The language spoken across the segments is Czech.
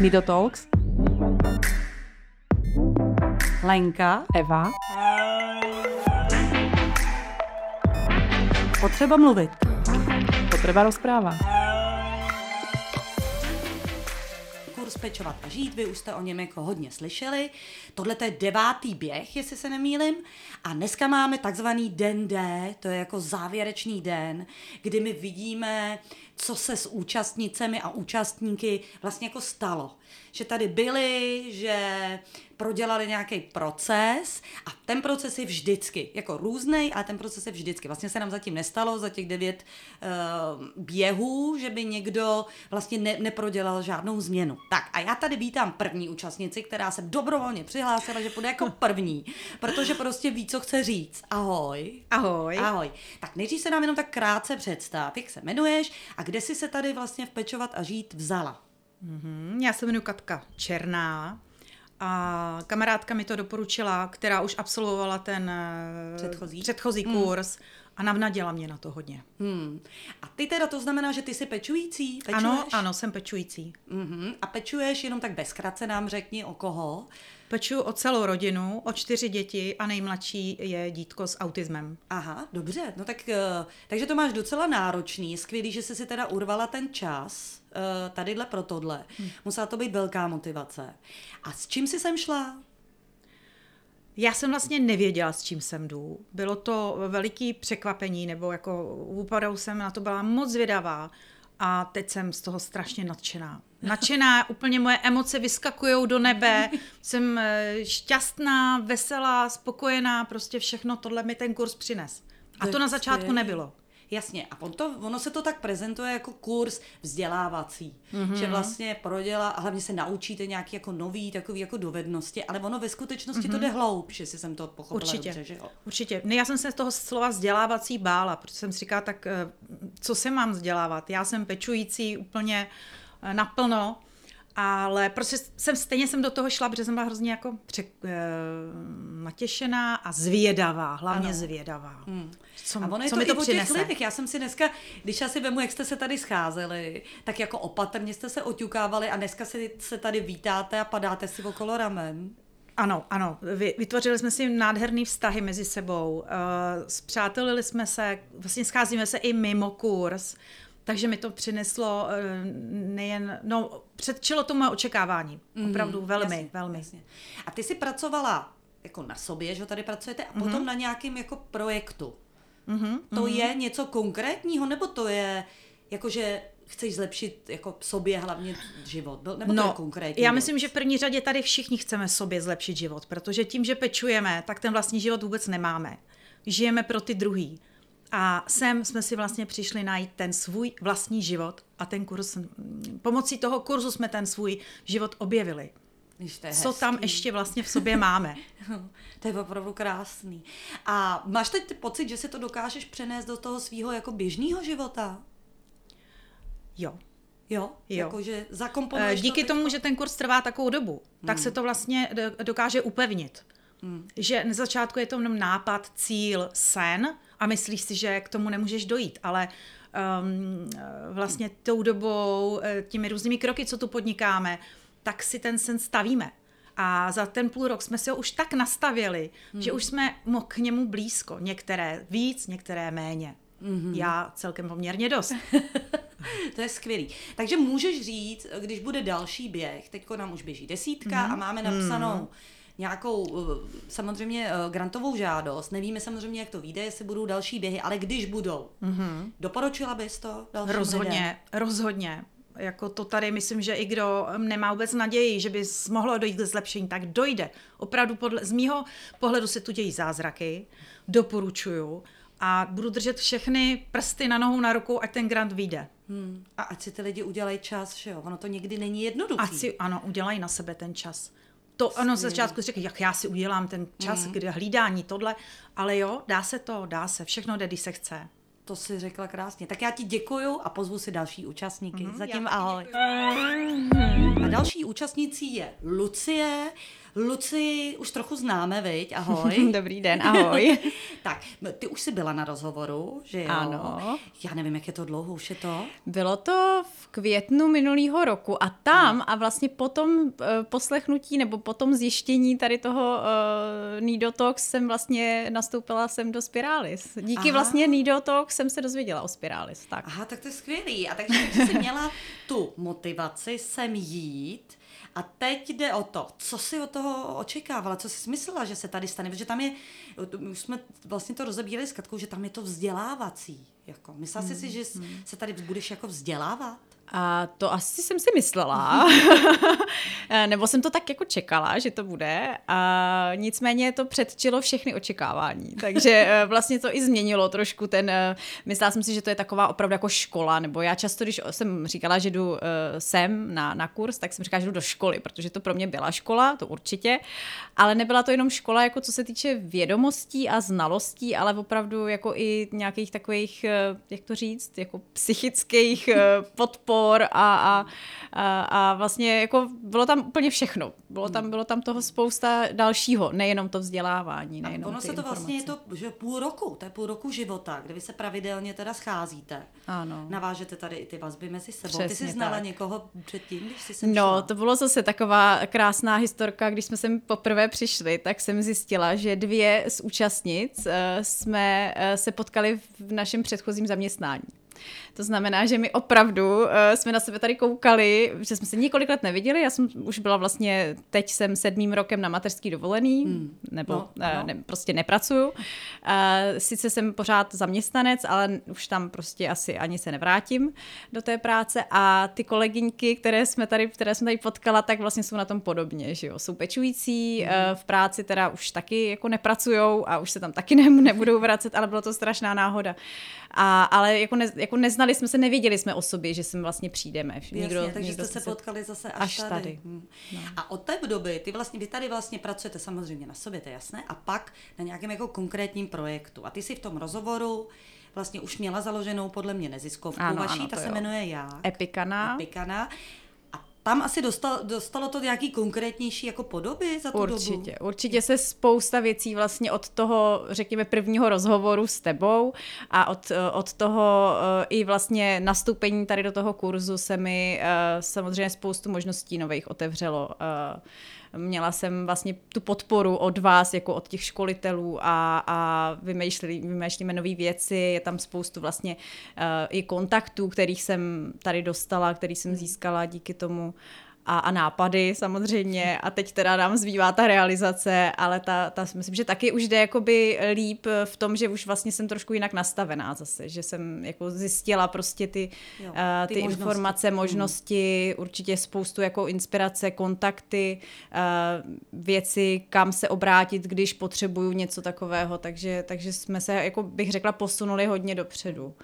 Nido Talks. Lenka. Eva. Potřeba mluvit. Potreba rozpráva. Kurs pečovat a žít, vy už jste o něm jako hodně slyšeli. Tohle je devátý běh, jestli se nemýlim. A dneska máme takzvaný den D, to je jako závěrečný den, kdy my vidíme, co se s účastnicemi a účastníky vlastně jako stalo. Že tady byli, že prodělali nějaký proces a ten proces je vždycky jako různý, ale ten proces je vždycky. Vlastně se nám zatím nestalo za těch devět uh, běhů, že by někdo vlastně ne, neprodělal žádnou změnu. Tak a já tady vítám první účastnici, která se dobrovolně přihlásila, že půjde jako první, protože prostě ví, co chce říct. Ahoj. Ahoj. Ahoj. Tak nejdřív se nám jenom tak krátce představ, jak se jmenuješ a kde jsi se tady vlastně v Pečovat a žít vzala. Mm-hmm. Já se jmenuji Katka Černá a kamarádka mi to doporučila, která už absolvovala ten eh, Předchozí? předchozí Hmm. kurz a navnadila mě na to hodně. Hmm. A ty teda to znamená, že ty jsi pečující? Pečuješ? Ano, ano, jsem pečující. Mhm. A pečuješ jenom tak bezkratce nám řekni o koho. Pečuju o celou rodinu, o čtyři děti a nejmladší je dítko s autismem. Aha, dobře, no tak, eh, takže to máš docela náročný, je skvělý, že jsi si teda urvala ten čas eh, tadyhle pro tohle. Hm. Musela to být velká motivace. A s čím jsi sem šla? Já jsem vlastně nevěděla, s čím jsem jdu. Bylo to veliký překvapení, nebo jako opravdu jsem na to byla moc zvědavá a teď jsem z toho strašně nadšená. Nadšená, úplně moje emoce vyskakují do nebe, jsem eh, šťastná, veselá, spokojená, prostě všechno tohle mi ten kurz přines. A To na začátku nebylo. Jasně, a on to, ono se to tak prezentuje jako kurz vzdělávací, mm-hmm. že vlastně prodělá a hlavně se naučíte nějaké jako nový takový jako dovednosti, ale ono ve skutečnosti mm-hmm. to jde hloubš, jestli jsem to pochopila Určitě, dobře, že jo? určitě. Ne, já jsem se z toho slova vzdělávací bála, protože jsem si říkala, tak eh, co se mám vzdělávat? Já jsem pečující úplně eh, naplno, ale prostě jsem stejně jsem do toho šla, protože jsem byla hrozně jako přek, eh, natěšená a zvědavá, hlavně Ano. zvědavá. Hmm. Co, a ono je co to mi i to o těch přinese? lidech. Já jsem si dneska, když já si vemu, jak jste se tady scházeli, tak jako opatrně jste se oťukávali a dneska se, se tady vítáte a padáte si okolo ramen. Ano, ano. Vy, vytvořili jsme si nádherný vztahy mezi sebou. Uh, zpřátelili jsme se, vlastně scházíme se i mimo kurz, takže mi to přineslo uh, nejen, no, předčilo to moje očekávání. Opravdu velmi, Jasně, velmi. Jasně. A ty si pracovala jako na sobě, že tady pracujete, a potom Mhm. na nějakém jako projektu. To je něco konkrétního, nebo to je jako, že chceš zlepšit jako sobě hlavně život? Nebo to je No, konkrétní? já myslím, že v první řadě tady všichni chceme sobě zlepšit život, protože tím, že pečujeme, tak ten vlastní život vůbec nemáme. Žijeme pro ty druhý. A sem jsme si vlastně přišli najít ten svůj vlastní život a ten kurz, pomocí toho kurzu jsme ten svůj život objevili. To je Co tam hezký. ještě vlastně v sobě máme. To je opravdu krásný. A máš teď pocit, že si to dokážeš přenést do toho svého jako běžného života? Jo. Jo? Jo. Jakože Eh, zakomponuješ Díky to tomu, že ten kurz trvá takovou dobu, tak se to vlastně do- dokáže upevnit. Že na začátku je to jenom nápad, cíl, sen a myslíš si, že k tomu nemůžeš dojít, ale um, vlastně tou dobou, eh, těmi různými kroky, co tu podnikáme, tak si ten sen stavíme. A za ten půl rok jsme si ho už tak nastavili, že už jsme k němu blízko. Některé víc, některé méně. Já celkem poměrně dost. To je skvělý. Takže můžeš říct, když bude další běh, teďko nám už běží desítka Mhm. a máme napsanou nějakou uh, samozřejmě uh, grantovou žádost. Nevíme samozřejmě, jak to vyjde, jestli budou další běhy, ale když budou, doporučila bys to dalším lidem? Mhm. Rozhodně, rozhodně. Jako to tady myslím, že i kdo nemá vůbec naději, že by mohlo dojít k zlepšení, tak dojde. Opravdu podle, z mýho pohledu se tu dějí zázraky, doporučuju a budu držet všechny prsty na nohou, na rukou, ať ten grant vyjde. Hmm. A ať si ty lidi udělají čas, že jo? Ono to někdy není jednoduché. Ať si, ano, udělají na sebe ten čas. To ano, z začátku řekl, jak já si udělám ten čas, mm. kde hlídání, tohle, ale jo, dá se to, dá se, všechno jde, když se chce. To si řekla krásně. Tak já ti děkuju a pozvu si další účastníky. Mm-hmm, Zatím ahoj. A další účastnicí je Lucie. Luci už trochu známe, viď? Ahoj. Dobrý den, ahoj. tak, ty už jsi byla na rozhovoru, že jo? Ano. Já nevím, jak je to dlouho, už je to? Bylo to v květnu minulého roku a tam ano. a vlastně po tom uh, poslechnutí nebo po tom zjištění tady toho uh, Nidotox jsem vlastně nastoupila jsem do Spiralis. Díky Aha. vlastně Nidotox jsem se dozvěděla o Spiralis. Tak. Aha, tak to je skvělý. A takže jsi měla tu motivaci sem jít, a teď jde o to, co si od toho očekávala, co si myslela, že se tady stane, protože tam je, už jsme vlastně to rozebírali s Katkou, že tam je to vzdělávací. Jako. Myslela hmm. jsi si, že hmm. se tady budeš jako vzdělávat? A to asi jsem si myslela, nebo jsem to tak jako čekala, že to bude. A nicméně to předčilo všechny očekávání, takže eh, vlastně to i změnilo trošku ten, eh, myslela jsem si, že to je taková opravdu jako škola, nebo já často, když jsem říkala, že jdu sem na, na kurz, tak jsem říkala, že jdu do školy, protože to pro mě byla škola, to určitě, ale nebyla to jenom škola, jako co se týče vědomostí a znalostí, ale opravdu jako i nějakých takových, jak to říct, jako psychických podpor podpor a, a, a, a vlastně jako bylo tam úplně všechno. Bylo tam, bylo tam toho spousta dalšího, nejenom to vzdělávání, nejenom a ono se to informace. vlastně je to že půl roku, to je půl roku života, kde vy se pravidelně teda scházíte. Ano. Navážete tady i ty vazby mezi sebou. Přesně ty jsi znala tak. někoho předtím, když jsi sem No, šla? to bylo zase taková krásná historka, když jsme sem poprvé přišli, tak jsem zjistila, že dvě z účastnic uh, jsme uh, se potkali v našem předchozím zaměstnání. To znamená, že my opravdu uh, jsme na sebe tady koukali, že jsme se několik let neviděli, já jsem už byla vlastně, teď jsem sedmým rokem na mateřský dovolený, hmm. nebo No, no, uh, ne, prostě nepracuju. Uh, sice jsem pořád zaměstnanec, ale už tam prostě asi ani se nevrátím do té práce a ty kolegyňky, které jsme tady, které jsme tady potkala, tak vlastně jsou na tom podobně, že jo, jsou pečující, hmm. uh, v práci teda už taky jako nepracujou a už se tam taky ne, nebudou vracet, ale bylo to strašná náhoda. A, ale jako, ne, jako neznali jsme se, nevěděli jsme o sobě, že sem vlastně přijdeme. Nikdo, Jasně, takže jste se potkali zase až, až tady. tady. Hmm. No. A od té doby, ty vlastně, vy tady vlastně pracujete samozřejmě na sobě, to je jasné, a pak na nějakém jako konkrétním projektu. A ty si v tom rozhovoru vlastně už měla založenou podle mě neziskovku Ano, vaší, ano, ta se jo. jmenuje jak? Epikana. Epikana. Tam asi dostal, dostalo to nějaký konkrétnější jako podoby za tu Určitě, dobu? určitě se spousta věcí vlastně od toho, řekněme, prvního rozhovoru s tebou a od, od toho eh, i vlastně nastoupení tady do toho kurzu se mi eh, samozřejmě spoustu možností nových otevřelo. Měla jsem vlastně tu podporu od vás, jako od těch školitelů a, a vymýšleli, vymýšlíme nové věci, je tam spoustu vlastně uh, i kontaktů, kterých jsem tady dostala, který jsem získala díky tomu a, a nápady samozřejmě a teď teda nám zbývá ta realizace, ale ta, ta myslím, že taky už jde jakoby líp v tom, že už vlastně jsem trošku jinak nastavená zase, že jsem jako zjistila prostě ty, Jo, uh, ty ty, možnosti. informace, možnosti, určitě spoustu jako inspirace, kontakty, uh, věci, kam se obrátit, když potřebuju něco takového, takže, takže jsme se, jako bych řekla, posunuli hodně dopředu.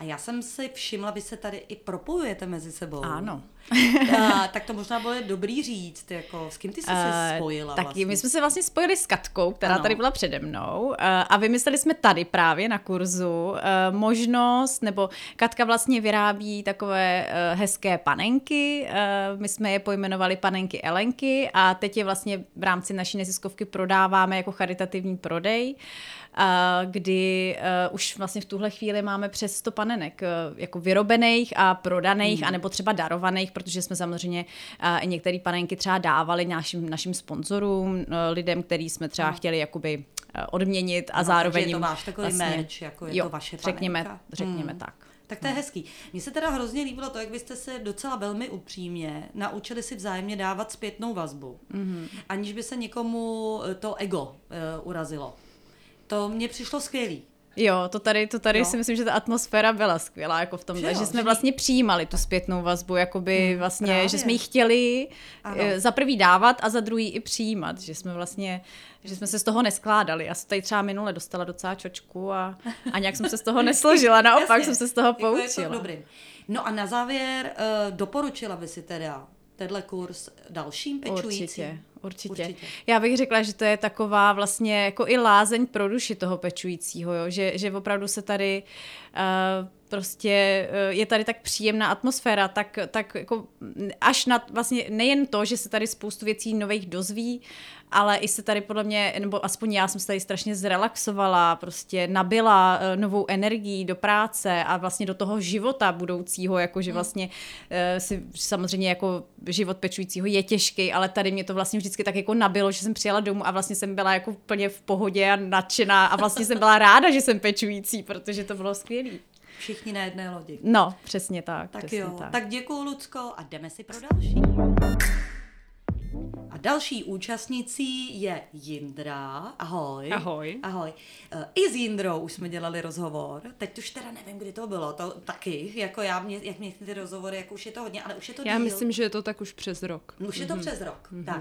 A já jsem si všimla, vy se tady i propojujete mezi sebou. Ano. A, tak to možná bylo dobrý říct, jako s kým ty jsi se Eh, spojila Taky vlastně? my jsme se vlastně spojili s Katkou, která Ano. tady byla přede mnou eh, a vymysleli jsme tady právě na kurzu eh, možnost, nebo Katka vlastně vyrábí takové hezké panenky, my jsme je pojmenovali panenky Elenky a teď je vlastně v rámci naší neziskovky prodáváme jako charitativní prodej, kdy eh, už vlastně v tuhle chvíli máme přes 100 panenek eh, jako vyrobených a prodaných, anebo třeba darovaných, protože jsme samozřejmě eh, i některé panenky třeba dávali našim, našim sponzorům, lidem, který jsme třeba chtěli jakoby odměnit a Ano, zároveň takže je to váš takový merch, jako je jo, to vaše řekněme, panenka. řekněme Hmm. tak. Tak to je hezký. Mně se teda hrozně líbilo to, jak vy jste se docela velmi upřímně naučili si vzájemně dávat zpětnou vazbu, mm-hmm. aniž by se někomu to ego uh, urazilo. To mně přišlo skvělý. Jo, to tady, to tady Jo. si myslím, že ta atmosféra byla skvělá, jako v tom, Že že, jo, že že jsme ní- vlastně přijímali tu zpětnou vazbu, jakoby vlastně, právě. že jsme ji chtěli Ano. eh, za prvý dávat a za druhý i přijímat, že jsme vlastně, že jsme se z toho neskládali. Já jsem tady třeba minule dostala docela čočku a, a nějak jsem se z toho nesložila, naopak Jasně. jsem se z toho Jako je to poučila. dobrý. No a na závěr uh, doporučila by si teda tenhle kurz dalším pečujícím? Určitě, určitě, Určitě. Já bych řekla, že to je taková vlastně jako i lázeň pro duši toho pečujícího, jo? Že, že opravdu se tady uh, prostě eh, je tady tak příjemná atmosféra, tak, tak jako až na vlastně nejen to, že se tady spoustu věcí nových dozví, ale i se tady podle mě, nebo aspoň já jsem se tady strašně zrelaxovala, prostě nabila uh, novou energii do práce a vlastně do toho života budoucího, jakože vlastně uh, si samozřejmě jako život pečujícího je těžký, ale tady mě to vlastně vždycky tak jako nabilo, že jsem přijela domů a vlastně jsem byla jako úplně v pohodě a nadšená a vlastně jsem byla ráda, že jsem pečující, protože to bylo skvělé. Všichni na jedné lodi. No, přesně tak. Tak přesně jo, tak. tak děkuju Lucko a jdeme si pro další. A další účastnicí je Jindra. Ahoj. Ahoj. Ahoj. Eh, I s Jindrou už jsme dělali rozhovor. Teď už teda nevím, kdy to bylo. To taky, jako já, mě, jak mě ty rozhovory, jako už je to hodně, ale už je to Já díl. myslím, že je to tak už přes rok. Už je to přes rok. Tak.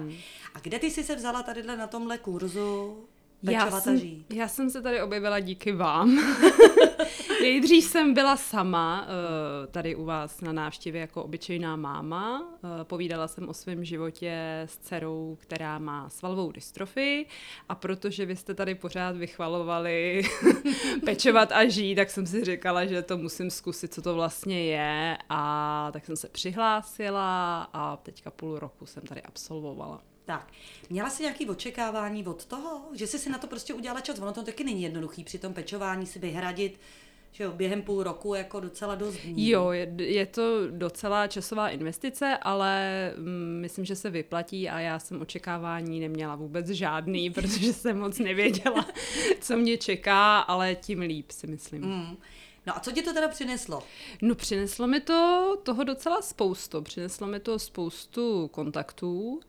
A kde ty jsi se vzala tadyhle na tomhle kurzu Já jsem, já jsem se tady objevila díky vám. Nejdřív jsem byla sama eh, tady u vás na návštěvě jako obyčejná máma. Eh, Povídala jsem o svém životě s dcerou, která má svalovou dystrofii a protože vy jste tady pořád vychvalovali pečovat a žít, tak jsem si říkala, že to musím zkusit, co to vlastně je a tak jsem se přihlásila a teďka půl roku jsem tady absolvovala. Tak, měla jsi nějaké očekávání od toho, že jsi si na to prostě udělala čas? Ono to taky není jednoduchý při tom pečování si vyhradit že jo, během půl roku jako docela dost dní. Jo, je, je to docela časová investice, ale mm, myslím, že se vyplatí a já jsem očekávání neměla vůbec žádný, protože jsem moc nevěděla, co mě čeká, ale tím líp si myslím. Mm. No a co ti to teda přineslo? No přineslo mi to toho docela spoustu. Přineslo mi to spoustu kontaktů. Uh,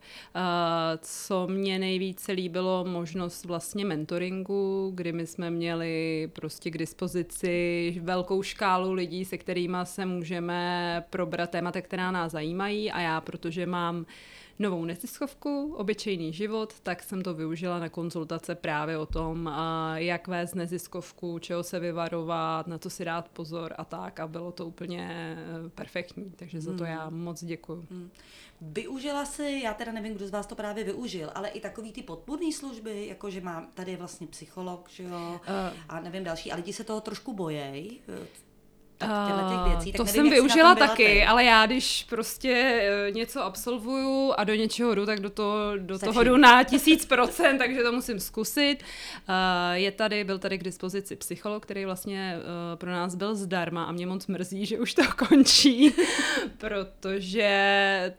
co mě nejvíce líbilo, možnost vlastně mentoringu, kdy my jsme měli prostě k dispozici velkou škálu lidí, se kterými se můžeme probrat témata, která nás zajímají a já, protože mám novou neziskovku, obyčejný život, tak jsem to využila na konzultace právě o tom, jak vést neziskovku, čeho se vyvarovat, na co si dát pozor a tak a bylo to úplně eh, perfektní, takže za to já moc děkuju. Využila si, já teda nevím, kdo z vás to právě využil, ale i takový ty podpůrné služby, jako že mám, tady je vlastně psycholog, že jo, Eh. a nevím další, a lidi se toho trošku bojejí, tak těch věcí. Tak to nevím, jsem využila taky, ty. ale já když prostě eh, něco absolvuju a do něčeho jdu, tak do, toho do Se toho jdu na tisíc procent, takže to musím zkusit. Eh, Je tady, byl tady k dispozici psycholog, který vlastně eh, pro nás byl zdarma a mě moc mrzí, že už to končí, protože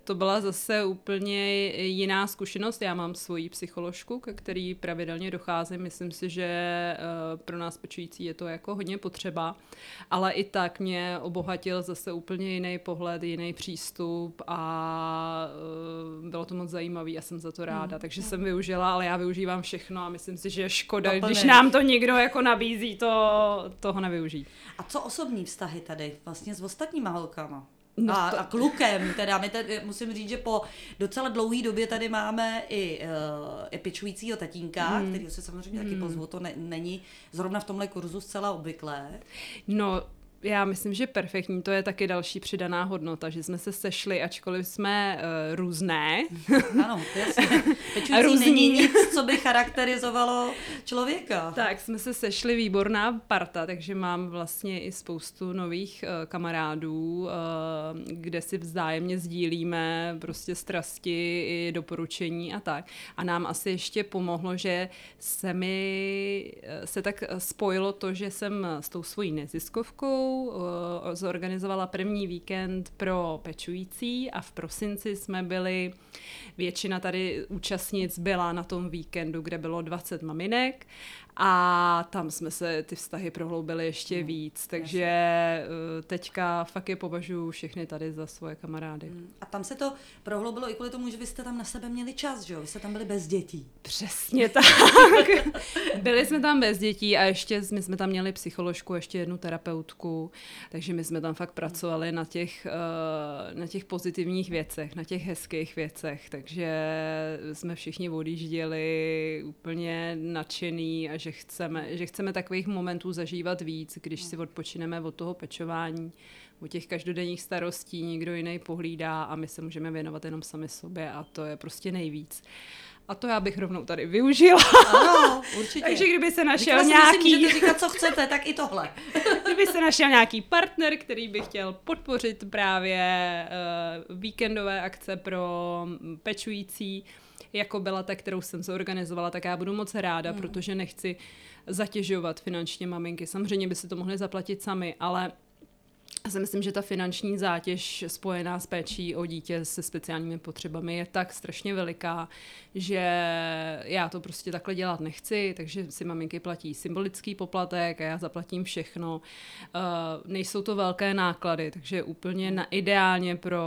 to byla zase úplně jiná zkušenost. Já mám svoji psycholožku, ke který pravidelně docházím. Myslím si, že eh, pro nás pečující je to jako hodně potřeba, ale i tak mě obohatil zase úplně jiný pohled, jiný přístup a eh, bylo to moc zajímavé a jsem za to ráda. Takže jsem využila, ale já využívám všechno a myslím si, že je škoda, Doplněš. když nám to někdo jako nabízí, to, toho nevyužít. A co osobní vztahy tady vlastně s ostatníma holkama? No a, to- a klukem, teda my tady, musím říct, že po docela dlouhé době tady máme i, uh, i pečujícího tatínka, Hmm. mm. který se samozřejmě mm. taky pozvu, to ne, není zrovna v tomhle kurzu zcela obvyklé. No, já myslím, že perfektní, to je taky další přidaná hodnota, že jsme se sešli, ačkoliv jsme uh, různé. Ano, jasně. Pečující Různí. není nic, co by charakterizovalo člověka. Tak jsme se sešli výborná parta, takže mám vlastně i spoustu nových uh, kamarádů, uh, kde si vzájemně sdílíme prostě strasti i doporučení a tak. A nám asi ještě pomohlo, že se mi se tak spojilo to, že jsem s tou svojí neziskovkou uh, zorganizovala první víkend pro pečující a v prosinci jsme byli, většina tady účastnic byla na tom víkendu, kde bylo 20 maminek a tam jsme se ty vztahy prohloubily ještě Hmm, víc, takže eh, teďka fakt je považuji všechny tady za svoje kamarády. A tam se to prohloubilo i kvůli tomu, že vy jste tam na sebe měli čas, že jo? Vy jste tam byli bez dětí. Přesně tak. Byli jsme tam bez dětí a ještě my jsme tam měli psycholožku, ještě jednu terapeutku, takže my jsme tam fakt pracovali na těch, eh, na těch pozitivních věcech, na těch hezkých věcech, takže jsme všichni odjížděli úplně nadšený a že chceme, že chceme takových momentů zažívat víc, když si odpočineme od toho pečování, od těch každodenních starostí, nikdo jiný pohlídá a my se můžeme věnovat jenom sami sobě a to je prostě nejvíc. A to já bych rovnou tady využila. Ano, určitě. Takže kdyby se našel krásně nějaký... si můžete říkat, co chcete, tak i tohle. Kdyby se našel nějaký partner, který by chtěl podpořit právě uh, víkendové akce pro mm, pečující, jako byla ta, kterou jsem zorganizovala, tak já budu moc ráda, mm. protože nechci zatěžovat finančně maminky. Samozřejmě by si to mohly zaplatit sami, ale já si myslím, že ta finanční zátěž spojená s péčí o dítě se speciálními potřebami je tak strašně veliká, že já to prostě takhle dělat nechci, takže si maminky platí symbolický poplatek a já zaplatím všechno. Uh, nejsou to velké náklady, takže úplně na ideálně pro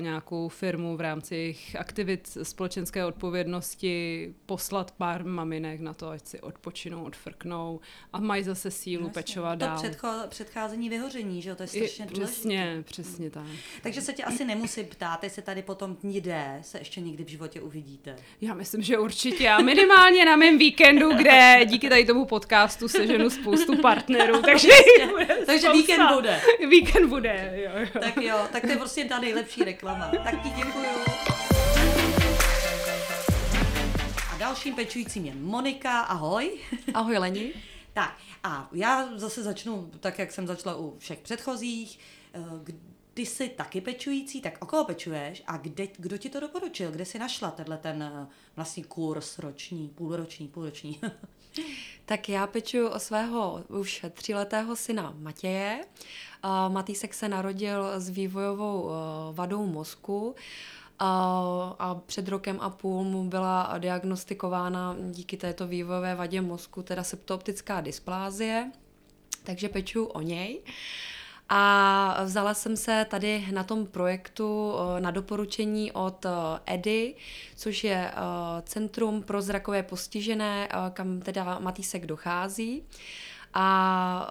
nějakou firmu v rámci jejich aktivit společenské odpovědnosti poslat pár maminek na to, ať si odpočinou, odfrknou a mají zase sílu Jasně. pečovat to dál. předcho- předcházení vyhoření, že jo, to je Je- strašně důležité. Přesně, přesně tak. Takže se tě asi nemusím ptát, jestli tady potom dní D se ještě někdy v životě uvidíte. Já myslím, že určitě. A minimálně na mém víkendu, kde díky tady tomu podcastu seženu spoustu partnerů, takže bude Takže víkend bude. Víkend bude, jo, jo. Tak jo, tak to je prostě ta nejlepší reklama. Tak ti děkuju. A dalším pečujícím je Monika. Ahoj. Ahoj Leni. Tak a já zase začnu tak, jak jsem začala u všech předchozích. Eh, Kdy jsi taky pečující, tak o koho pečuješ a kde, kdo ti to doporučil? Kde jsi našla tenhle ten eh, vlastní kurz roční, půlroční, půlroční? Tak já pečuju o svého už tříletého syna Matěje. A Matýsek se narodil s vývojovou eh, vadou mozku a, a před rokem a půl mu byla diagnostikována díky této vývojové vadě mozku teda septoptická dysplázie, takže pečuju o něj. A vzala jsem se tady na tom projektu eh, na doporučení od eh, EDI, což je eh, Centrum pro zrakové postižené, kam teda Matýsek dochází. A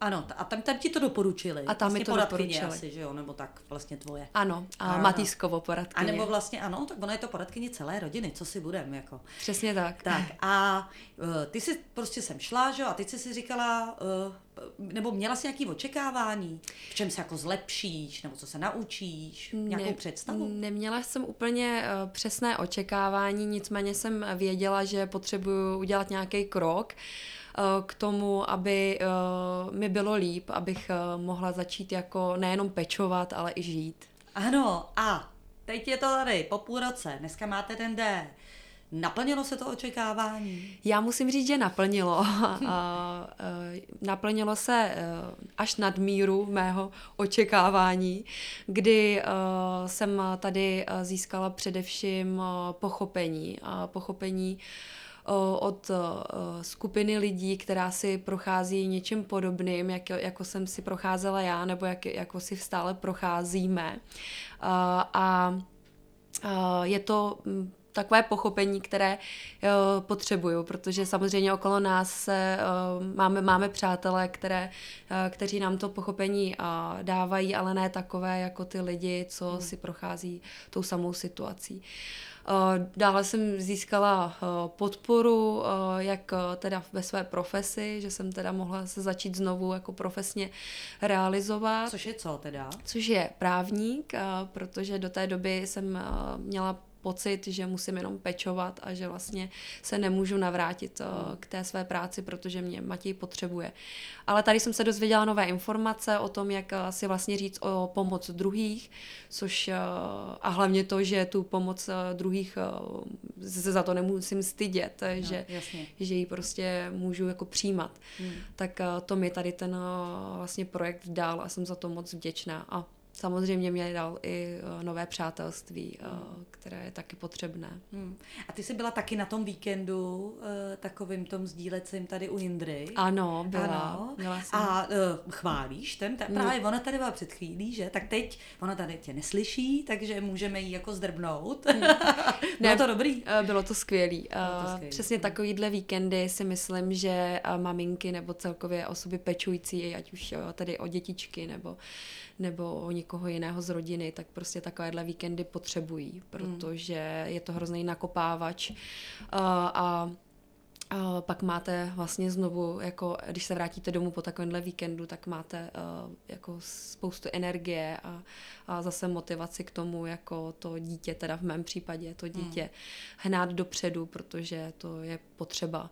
ano, a tam, tam ti to doporučili. A tam mi vlastně to poradkyně doporučili. asi, že jo, nebo tak vlastně tvoje. ano, a Aha. Matýskovo A poradkyně. nebo vlastně ano, tak ona je to poradkyně celé rodiny, co si budem, jako. Přesně tak. Tak a uh, ty jsi prostě sem šla, že jo, a teď jsi si říkala, uh, nebo měla jsi nějaké očekávání, v čem se jako zlepšíš, nebo co se naučíš, nějakou představu? Neměla jsem úplně uh, přesné očekávání, nicméně jsem věděla, že potřebuju udělat nějaký krok uh, k tomu, aby uh, mi bylo líp, abych uh, mohla začít jako nejenom pečovat, ale i žít. Ano, a teď je to tady, po půl roce, dneska máte ten D. Naplnilo se to očekávání? Já musím říct, že naplnilo. A, naplnilo se eh, až nad míru mého očekávání, kdy eh, jsem tady eh, získala především eh, pochopení. A pochopení eh, od skupiny lidí, která si prochází něčím podobným, jak, jako jsem si procházela já, nebo jak, jako si stále procházíme. A, je to takové pochopení, které uh, potřebuju, protože samozřejmě okolo nás se, uh, máme, máme přátelé, které, uh, kteří nám to pochopení uh, dávají, ale ne takové jako ty lidi, co hmm. si prochází tou samou situací. Uh, Dále jsem získala uh, podporu, uh, jak teda ve své profesi, že jsem teda mohla se začít znovu jako profesně realizovat Což je co teda? což je právník, protože do té doby jsem měla pocit, že musím jenom pečovat a že vlastně se nemůžu navrátit a, k té své práci, protože mě Matěj potřebuje. Ale tady jsem se dozvěděla nové informace o tom, jak a, si vlastně říct o pomoc druhých, což a, a hlavně to, že tu pomoc druhých se za to nemusím stydět, že, jasně. že ji prostě můžu jako přijímat. Hmm. Tak to mi tady ten vlastně projekt dal a jsem za to moc vděčná. A samozřejmě mě dal i a, nové přátelství, a, které je taky potřebné. Hmm. A ty jsi byla taky na tom víkendu uh, takovým tom sdílecím tady u Jindry. Ano, byla. Ano. Měla jsem. A chválíš ten, ta, právě ona tady byla před chvílí, že? Tak teď ona tady tě neslyší, takže můžeme jí jako zdrbnout. Bylo to dobrý? Eh, Bylo to skvělý. Bylo to Eh, skvělý. Přesně takovýhle víkendy si myslím, že eh, maminky nebo celkově osoby pečující, ať už eh, tady o dětičky nebo, nebo o někoho jiného z rodiny, tak prostě takovéhle víkendy potřebují, protože je to hrozný nakopávač. A Uh, pak máte vlastně znovu, jako když se vrátíte domů po takovémhle víkendu, tak máte uh, jako spoustu energie a, a zase motivaci k tomu, jako to dítě, teda v mém případě, to dítě hmm. hnát dopředu, protože to je potřeba.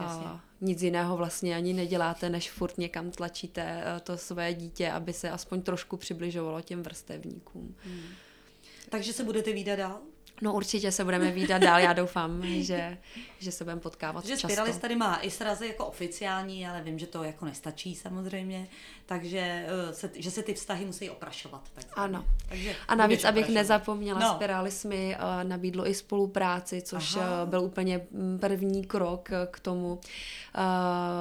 Jasně. A nic jiného vlastně ani neděláte, než furt někam tlačíte uh, to své dítě, aby se aspoň trošku přibližovalo těm vrstevníkům. Hmm. Takže se budete výdat dál? No určitě se budeme výdat dál, já doufám, že, že se budeme potkávat že často. Spiralis tady má i srazy jako oficiální, ale vím, že to jako nestačí samozřejmě, takže eh, se, že se ty vztahy musí oprašovat. Tak ano. Takže a navíc, abych oprašovat. nezapomněla, no. Spiralis mi uh, nabídlo i spolupráci, což Aha. Eh, byl úplně mm, první krok k tomu, uh,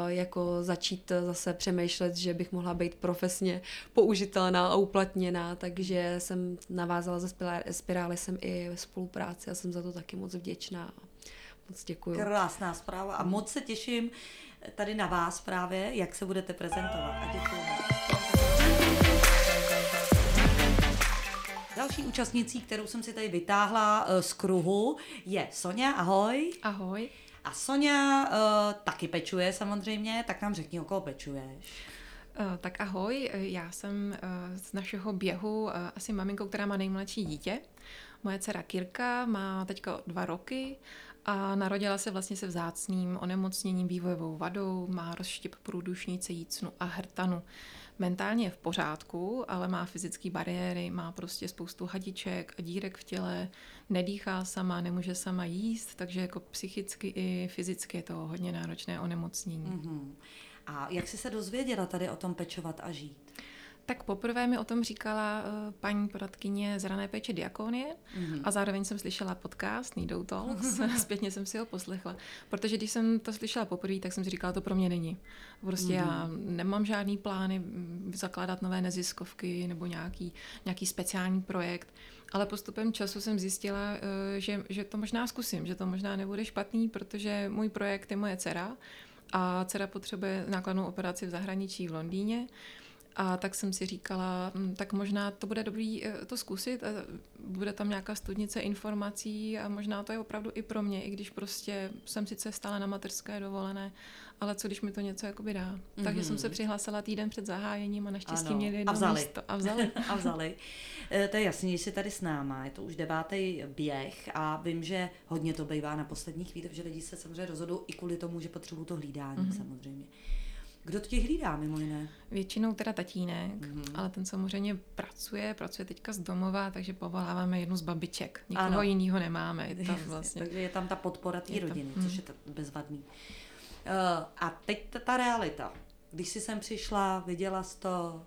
jako začít zase přemýšlet, že bych mohla být profesně použitelná a uplatněná, takže jsem navázala se Spiralisem i spolupráci a jsem za to taky moc vděčná. Moc děkuji. Krásná zpráva a moc se těším tady na vás právě, jak se budete prezentovat. A děkuji. Další účastnicí, kterou jsem si tady vytáhla eh, z kruhu, je Sonja. Ahoj. Ahoj. A Sonja uh, taky pečuje samozřejmě, tak nám řekni, o koho pečuješ. Uh, tak ahoj, já jsem z našeho běhu asi maminkou, která má nejmladší dítě. Moje dcera Kirka má teďka dva roky a narodila se vlastně se vzácným onemocněním vývojovou vadou, má rozštěp průdušnice, jícnu a hrtanu. Mentálně je v pořádku, ale má fyzické bariéry, má prostě spoustu hadiček a dírek v těle, nedýchá sama, nemůže sama jíst, takže jako psychicky i fyzicky je to hodně náročné onemocnění. Mm-hmm. A jak jsi se dozvěděla tady o tom pečovat a žít? Tak poprvé mi o tom říkala uh, paní poradkyně z rané péče Diakonie mm-hmm. a zároveň jsem slyšela podcast Needou Talks, zpětně jsem si ho poslechla, protože když jsem to slyšela poprvé, tak jsem si říkala, to pro mě není. Prostě mm-hmm. já nemám žádný plány zakládat nové neziskovky nebo nějaký, nějaký speciální projekt, ale postupem času jsem zjistila, uh, že, že to možná zkusím, že to možná nebude špatný, protože můj projekt je moje dcera a dcera potřebuje nákladnou operaci v zahraničí v Londýně, a tak jsem si říkala, hm, tak možná to bude dobrý eh, to zkusit. Bude tam nějaká studnice informací a možná to je opravdu i pro mě, i když prostě jsem sice stále na materské dovolené, ale co když mi to něco jakoby dá. Mm-hmm. Takže jsem se mhm. přihlásila týden před zahájením a naštěstí ano. měli a vzali. místo. A vzali. a vzali. Eh, to je jasný, že jsi tady s náma, je to už devátý běh a vím, že hodně to bývá na poslední chvíli, že lidi se samozřejmě rozhodují i kvůli tomu, že potřebují to hlídání mm-hmm. samozřejmě. Kdo tě hlídá mimo jiné? Většinou teda tatínek, mm-hmm. ale ten samozřejmě pracuje, pracuje teďka z domova, takže povoláváme jednu z babiček. Nikoho jiného nemáme. Je tam vlastně... Takže je tam ta podpora té rodiny, tam, což je to bezvadný. Uh, a teď ta, ta realita. Když jsi sem přišla, viděla jsi to,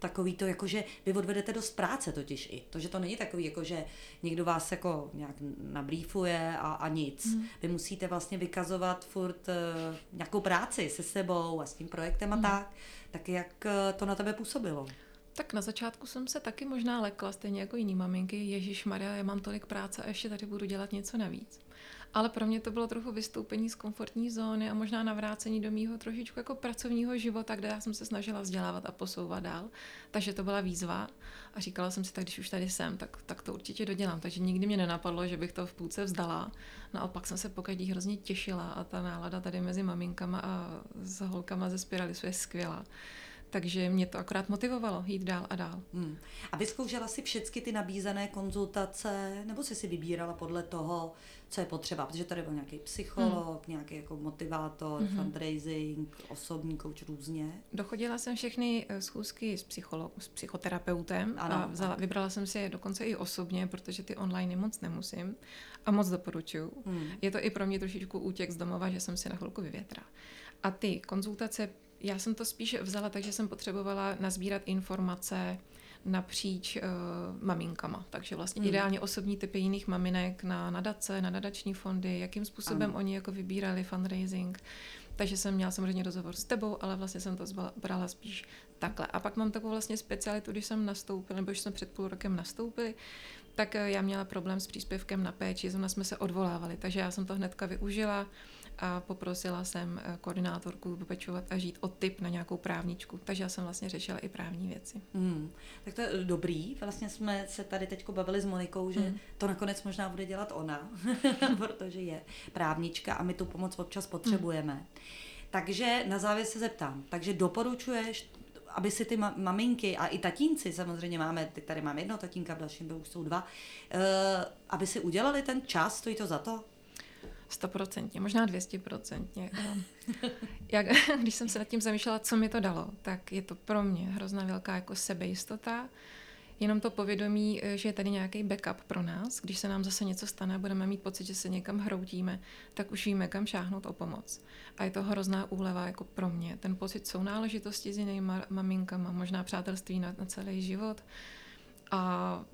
takový to, jako že vy odvedete dost práce totiž i. To, že to není takový, jako že někdo vás jako nějak nabrýfuje a, a nic. Mm. Vy musíte vlastně vykazovat furt uh, nějakou práci se sebou a s tím projektem a mm. tak. Tak jak uh, to na tebe působilo? Tak na začátku jsem se taky možná lekla, stejně jako jiný maminky. Ježíš Maria, já mám tolik práce a ještě tady budu dělat něco navíc ale pro mě to bylo trochu vystoupení z komfortní zóny a možná navrácení do mýho trošičku jako pracovního života, kde já jsem se snažila vzdělávat a posouvat dál. Takže to byla výzva a říkala jsem si, tak když už tady jsem, tak, tak to určitě dodělám. Takže nikdy mě nenapadlo, že bych to v půlce vzdala. Naopak jsem se po každý hrozně těšila a ta nálada tady mezi maminkama a s holkama ze Spiralisu je skvělá. Takže mě to akorát motivovalo jít dál a dál. Hmm. A vyzkoušela si všechny ty nabízené konzultace, nebo jsi si vybírala podle toho, co je potřeba? Protože tady byl nějaký psycholog, hmm. nějaký jako motivátor, hmm. fundraising, osobní coach různě. Dochodila jsem všechny eh, schůzky s, psycholog, s psychoterapeutem ano, a vzala, vybrala jsem si je dokonce i osobně, protože ty online moc nemusím a moc doporučuju. Hmm. Je to i pro mě trošičku útěk z domova, že jsem si na chvilku vyvětrala. A ty konzultace já jsem to spíš vzala tak, že jsem potřebovala nazbírat informace napříč uh, maminkama. Takže vlastně hmm. ideálně osobní typy jiných maminek na nadace, na nadační fondy, jakým způsobem ano. oni jako vybírali fundraising. Takže jsem měla samozřejmě rozhovor s tebou, ale vlastně jsem to brala spíš takhle. A pak mám takovou vlastně specialitu, když jsem nastoupila, nebo když jsme před půl rokem nastoupili, tak eh, já měla problém s příspěvkem na péči, zrovna jsme se odvolávali, takže já jsem to hnedka využila a poprosila jsem eh, koordinátorku Pečovat a žít o tip na nějakou právničku. Takže já jsem vlastně řešila i právní věci. Hmm. Tak to je dobrý. Vlastně jsme se tady teď bavili s Monikou, že Hmm. to nakonec možná bude dělat ona, protože je právnička a my tu pomoc občas potřebujeme. Takže na závěr se zeptám. Takže doporučuješ, aby si ty ma- maminky a i tatínci, samozřejmě máme, teď tady máme jednoho tatínka, v dalším byl už jsou dva, uh, aby si udělali ten čas, stojí to za to? Stoprocentně, možná 200%. Jak, když jsem se nad tím zamýšlela, co mi to dalo, tak je to pro mě hrozná velká jako sebejistota. Jenom to povědomí, eh, že je tady nějaký backup pro nás. Když se nám zase něco stane budeme mít pocit, že se někam hroutíme, tak už víme, kam šáhnout o pomoc. A je to hrozná úleva jako pro mě. Ten pocit sounáležitosti s jinými maminkama, možná přátelství na, na celý život. A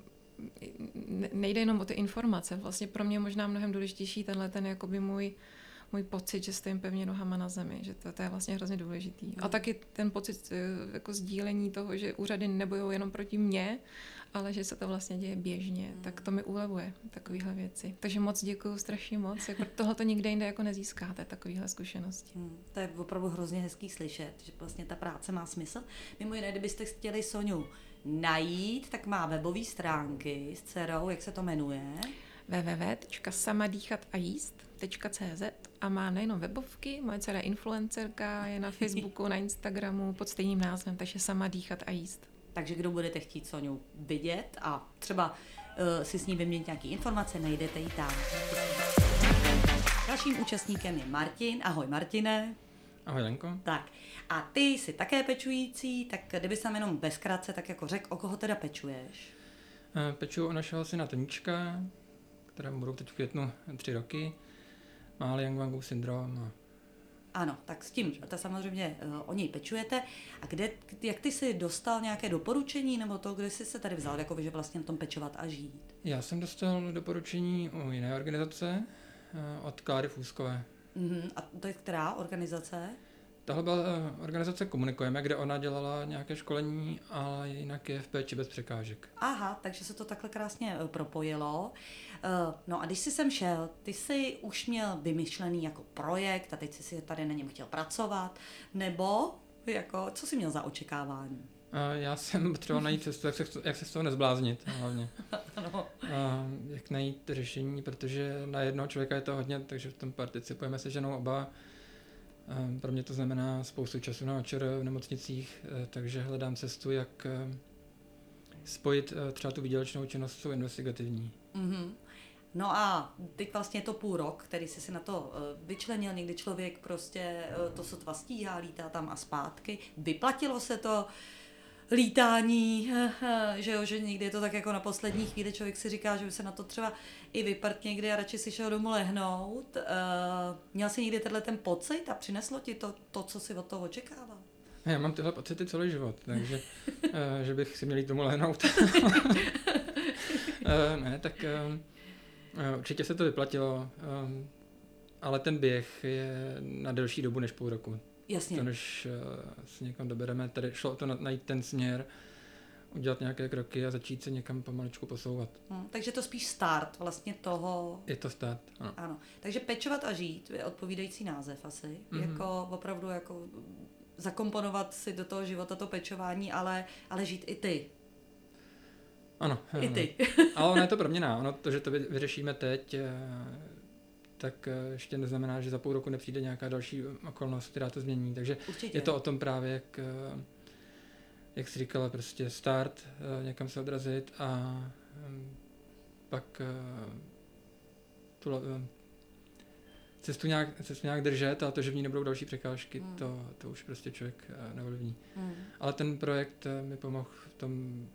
nejde jenom o ty informace. Vlastně pro mě možná mnohem důležitější tenhle ten jakoby můj, můj pocit, že stojím pevně nohama na zemi, že to, to je vlastně hrozně důležitý. A taky ten pocit eh, jako sdílení toho, že úřady nebojují jenom proti mně, ale že se to vlastně děje běžně, tak to mi ulevuje, takovéhle věci. Takže moc děkuju, strašně moc. Jako tohle to nikde jinde jako nezískáte, takovéhle zkušenosti. Hmm, to je opravdu hrozně hezký slyšet, že vlastně ta práce má smysl. Mimo jiné, kdybyste chtěli Soňu najít, tak má webové stránky s dcerou, jak se to jmenuje. www.samadýchatajíst.cz a má nejenom webovky, moje dcera je influencerka, je na Facebooku, na Instagramu pod stejným názvem, takže sama dýchat a jíst. Takže kdo budete chtít Soňu vidět a třeba uh, si s ní vyměnit nějaké informace, najdete ji tam. Dalším účastníkem je Martin. Ahoj Martine. Ahoj Lenko. Tak a ty jsi také pečující, tak kdyby jsem jenom bezkrátce tak jako řekl, o koho teda pečuješ? Eh, Peču o našeho syna Toníčka, kterému budou teď v květnu tři roky. Má Liang syndrom a Ano, tak s tím to samozřejmě uh, o něj pečujete. A kde, jak ty jsi dostal nějaké doporučení, nebo to, kde jsi se tady vzal, jako že vlastně na tom pečovat a žít? já jsem dostal doporučení u jiné organizace eh, od Kláry Fúskové. Mhm. A to je která organizace? Tahle byla eh, organizace Komunikujeme, kde ona dělala nějaké školení, ale jinak je v péči bez překážek. Aha, takže se to takhle krásně eh, propojilo. Eh, No a když jsi sem šel, ty jsi už měl vymyšlený jako projekt a teď jsi si tady na něm chtěl pracovat, nebo jako, co jsi měl za očekávání? Já jsem potřeboval najít cestu, jak se, jak se z toho nezbláznit hlavně. Ano. A jak najít řešení, protože na jednoho člověka je to hodně, takže v tom participujeme se ženou oba. A Pro mě to znamená spoustu času na očer v nemocnicích, eh, takže hledám cestu, jak eh, spojit eh, třeba tu výdělečnou činnost s tou investigativní. Mhm. No a teď vlastně je to půl rok, který jsi si na to vyčlenil, někdy člověk prostě to sotva stíhá, lítá tam a zpátky. Vyplatilo se to lítání, že jo, že někdy je to tak jako na poslední chvíli, člověk si říká, že by se na to třeba i vyprt někdy a radši si šel domů lehnout. Eh, Měl jsi někdy tenhle ten pocit a přineslo ti to, to co si od toho očekával? Já mám tyhle pocity celý život, takže eh, že bych si měl jít tomu lehnout. Eh, ne, tak určitě se to vyplatilo, ale ten běh je na delší dobu než půl roku. Jasně. To než eh, se někam dobereme, tady šlo to na- najít ten směr, udělat nějaké kroky a začít se někam pomaličku posouvat. Hm, takže to spíš start vlastně toho, Je to stát, ano. Ano, takže pečovat a žít je odpovídající název asi. Mm-hmm. Mhm. Jako opravdu jako zakomponovat si do toho života to pečování, ale, ale žít i ty. Ano. I ano. ty. Ale ono je to proměná. Ono to, že to vy- vyřešíme teď, eh, tak eh, ještě neznamená, že za půl roku nepřijde nějaká další okolnost, která to změní. Takže Určitě. je to o tom právě, jak, eh, jak jsi říkala, prostě start, eh, někam se odrazit a hm, pak tu cestu nějak, cestu nějak držet a to, že v ní nebudou další překážky, Hmm. to, to už prostě člověk neovlivní. Hmm. Ale ten projekt mi pomohl v tom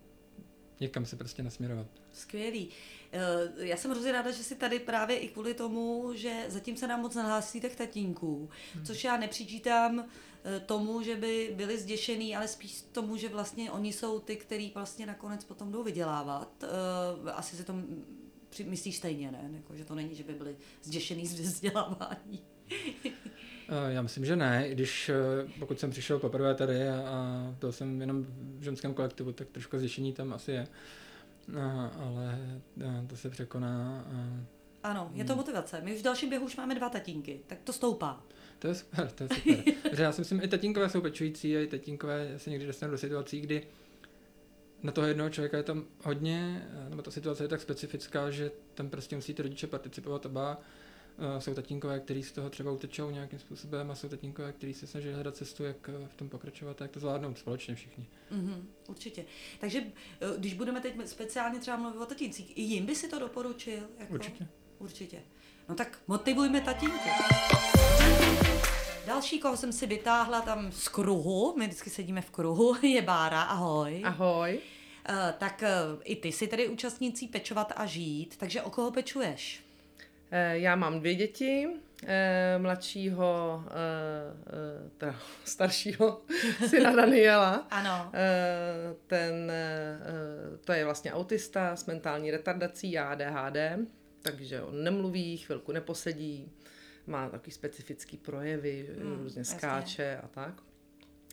někam se prostě nasměrovat. Skvělý. Eh, Já jsem hrozně ráda, že jsi tady právě i kvůli tomu, že zatím se nám moc nahlásíte k tatínků, Hmm. což já nepřičítám eh, tomu, že by byli zděšený, ale spíš tomu, že vlastně oni jsou ty, který vlastně nakonec potom jdou vydělávat. Eh, Asi si to myslíš stejně, ne? Jako, že to není, že by byli zděšený z vzdělávání. Eh, Já myslím, že ne, i když eh, pokud jsem přišel poprvé tady a, a byl jsem jenom v ženském kolektivu, tak trošku zděšení tam asi je. A, ale a, to se překoná a Ano, je to motivace. My už v dalším běhu už máme dva tatínky, tak to stoupá. To je super, to je super. Protože já si myslím, i tatínkové jsou pečující a i tatínkové se někdy dostanou do situací, kdy na toho jednoho člověka je tam hodně, nebo ta situace je tak specifická, že tam prostě musí ty rodiče participovat oba. Eh, Jsou tatínkové, kteří z toho třeba utečou nějakým způsobem a jsou tatínkové, kteří se snaží hledat cestu, jak eh, v tom pokračovat a jak to zvládnout společně všichni. Mhm, určitě. Takže eh, když budeme teď speciálně třeba mluvit o tatíncích, i jim by si to doporučil? Jako? Určitě. Určitě. No tak motivujme tatínky. Další, koho jsem si vytáhla tam z kruhu, my vždycky sedíme v kruhu, je Bára, ahoj. Ahoj. Uh, tak uh, i ty jsi tedy účastnící Pečovat a žít, takže o koho pečuješ? Eh, Já mám dvě děti, eh, mladšího, eh, teda staršího syna Daniela. Ano. Ten, to je vlastně autista s mentální retardací ADHD, takže on nemluví, chvilku neposedí, má takový specifický projevy, Hmm, různě jasně. skáče a tak.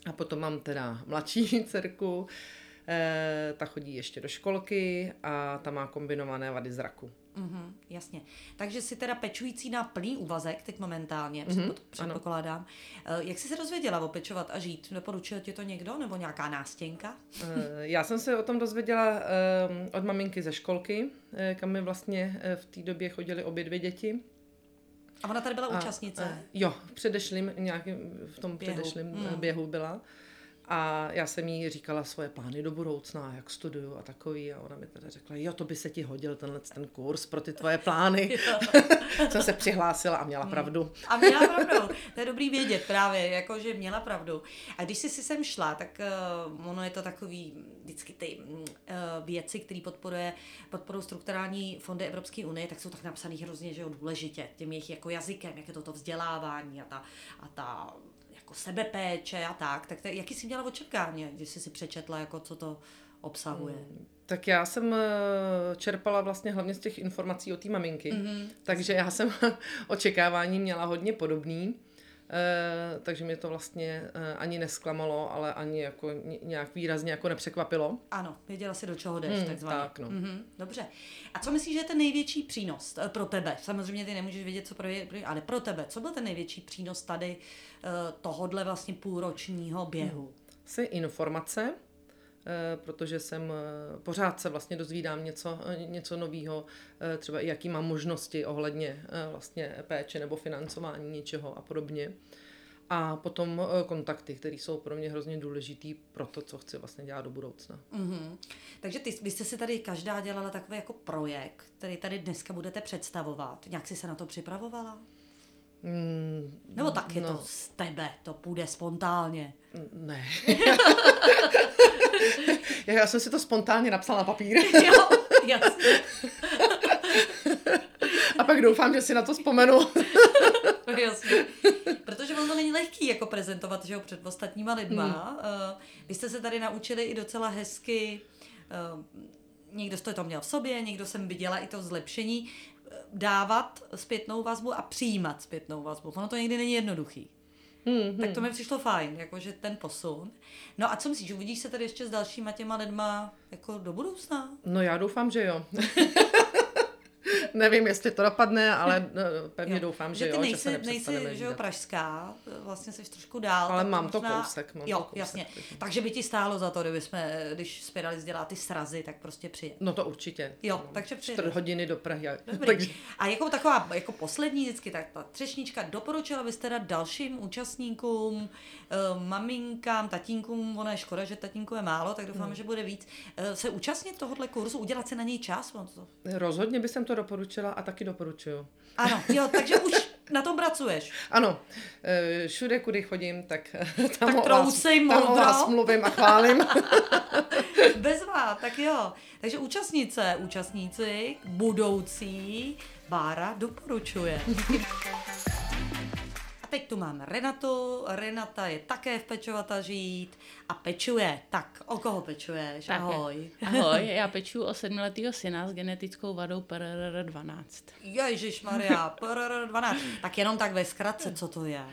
A potom mám teda mladší dcerku, ta chodí ještě do školky a ta má kombinované vady zraku. Mhm, jasně. Takže jsi teda pečující na plný úvazek teď momentálně, Mhm, mm-hmm, předpokládám. Uh, jak jsi se dozvěděla o Pečovat a žít? Doporučuje ti to někdo nebo nějaká nástěnka? Eh, Já jsem se o tom dozvěděla eh, od maminky ze školky, eh, kam mi vlastně eh, v té době chodily obě dvě děti. A ona tady byla A, účastnice. eh, Jo, v předešlým, nějakým, v tom Běhu. předešlým mm. běhu byla. A já jsem jí říkala svoje plány do budoucna, jak studuju a takový. A ona mi teda řekla, jo, to by se ti hodil tenhle ten kurz pro ty tvoje plány. jsem se přihlásila a měla pravdu. A měla pravdu. To je dobrý vědět právě, jako že měla pravdu. A když jsi si sem šla, tak uh, ono je to takový vždycky ty uh, věci, které podporuje, podporují strukturální fondy Evropské unie, tak jsou tak napsané hrozně, že jo, důležitě, tím jejich jako jazykem, jak je to to vzdělávání a ta, a ta jako sebepéče a tak. Tak to, jaký jsi měla očekávání, když jsi si přečetla, jako co to obsahuje? Tak já jsem eh, čerpala vlastně hlavně z těch informací od té maminky, Mhm. mm-hmm. takže já jsem očekávání měla hodně podobný, eh, takže mě to vlastně eh, ani nesklamalo, ale ani jako ně- nějak výrazně jako nepřekvapilo. Ano, věděla si, do čeho jdeš, Hmm, takzvaně. tak, no. Mhm, dobře. A co myslíš, že je ten největší přínos eh, pro tebe? Samozřejmě ty nemůžeš vědět, co pro je, ale pro tebe, co byl ten největší přínos tady tohodle vlastně půlročního běhu? Asi informace, eh, protože jsem eh, pořád se vlastně dozvídám něco, eh, něco nového, třeba i jaký mám možnosti ohledně eh, vlastně péče nebo financování něčeho a podobně. A potom eh, kontakty, které jsou pro mě hrozně důležitý pro to, co chci vlastně dělat do budoucna. Mhm. Takže ty, vy jste si tady každá dělala takový jako projekt, který tady dneska budete představovat. Nějak jsi se na to připravovala? Mm, Nebo tak je no, to z tebe, to půjde spontánně? Ne. Já jsem si to spontánně napsala na papír jo, jasně. a pak doufám, že si na to vzpomenu. Jasně. Protože ono to není lehký jako prezentovat, že jo, před ostatníma lidma. Hmm. Uh, vy jste se tady naučili i docela hezky, uh, někdo jste to měl v sobě, někdo jsem viděla i to zlepšení, eh, dávat zpětnou vazbu a přijímat zpětnou vazbu. Ono to někdy není jednoduchý. Hmm, Tak to mi přišlo fajn, jakože ten posun. No a co myslíš, uvidíš se tady ještě s dalšíma těma lidma jako do budoucna? No já doufám, že jo. Nevím, jestli to dopadne, ale eh, pevně Jo. doufám, Že že ty jo, nejsi, že se nejsi že jo, pražská, vlastně jsi trošku dál. Ale mám to kousek, mám jo, to kousek, jasně. takže- Takže by ti stálo za to, kdyby jsme, když Spiralis dělá ty srazy, tak prostě přijet. No to určitě. Jo, No, takže Čtvrt přijedeš. hodiny do Prahy. Takže, A jako taková, jako poslední vždycky, tak ta třešnička, doporučila byste teda dalším účastníkům, eh, maminkám, tatínkům, ono je škoda, že tatínků je málo, tak Hmm. doufám, že bude víc, eh, se účastnit tohohle kurzu, udělat si na něj čas. to- rozhodně bych to doporučila a taky doporučuju. Ano, jo, takže už na tom pracuješ. Ano, eh, všude, kudy chodím, tak tam, Tak o, vás, tam o vás mluvím a chválím. Bezvá, tak jo. Takže účastnice, účastníci, budoucí, Bára doporučuje. Teď tu máme Renatu. Renata je také v Pečovata žít a pečuje. Tak, o koho pečuješ? Tak je. Ahoj. Ahoj, já peču o sedmiletého syna s genetickou vadou PRR12. Ježíš Maria, 12. Tak jenom tak ve zkratce, co to je?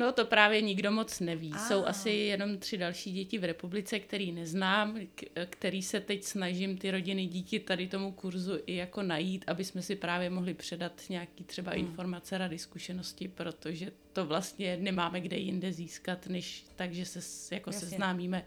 No to právě nikdo moc neví. Ah. Jsou asi jenom tři další děti v republice, který neznám, k- který se teď snažím ty rodiny díky tady tomu kurzu i jako najít, aby jsme si právě mohli předat nějaký třeba Hmm. informace, rady, zkušenosti, protože to vlastně nemáme kde jinde získat, než tak, že se jako Jasně. seznámíme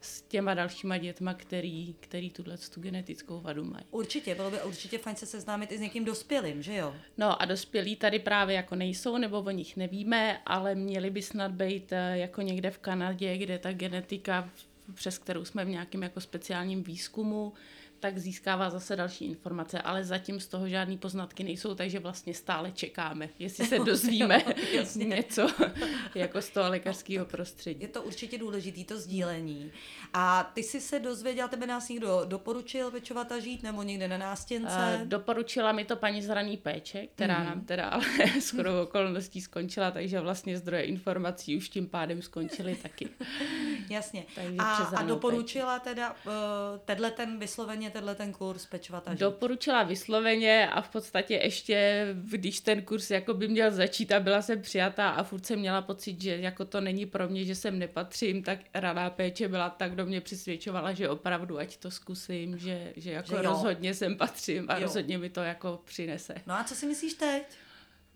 s těma dalšíma dětma, který, který tuhle tu genetickou vadu mají. Určitě, bylo by určitě fajn se seznámit i s někým dospělým, že jo? No a dospělí tady právě jako nejsou, nebo o nich nevíme, ale měli by snad být eh, jako někde v Kanadě, kde ta genetika, přes kterou jsme v nějakém jako speciálním výzkumu, tak získává zase další informace, ale zatím z toho žádný poznatky nejsou, takže vlastně stále čekáme, jestli se dozvíme něco jako z toho lékařského prostředí. Je to určitě důležitý, to sdílení. A ty jsi se dozvěděl, tebe nás někdo doporučil pečovat a žít, nebo někde na nástěnce? Eh, Doporučila mi to paní z raný péče, která Mhm. nám teda ale skoro okolností skončila, takže vlastně zdroje informací už tím pádem skončily taky. Jasně. Takže A, a doporučila teda uh, tenhle ten vysloveně, tenhle ten kurz pečovat a žít. Doporučila vysloveně a v podstatě ještě, když ten kurz jako by měl začít a byla jsem přijatá a furt jsem měla pocit, že jako to není pro mě, že sem nepatřím, tak raná péče byla tak do mě přisvědčovala, že opravdu ať to zkusím, že, že jako Že jo. rozhodně sem patřím a Jo. rozhodně mi to jako přinese. No a co si myslíš teď?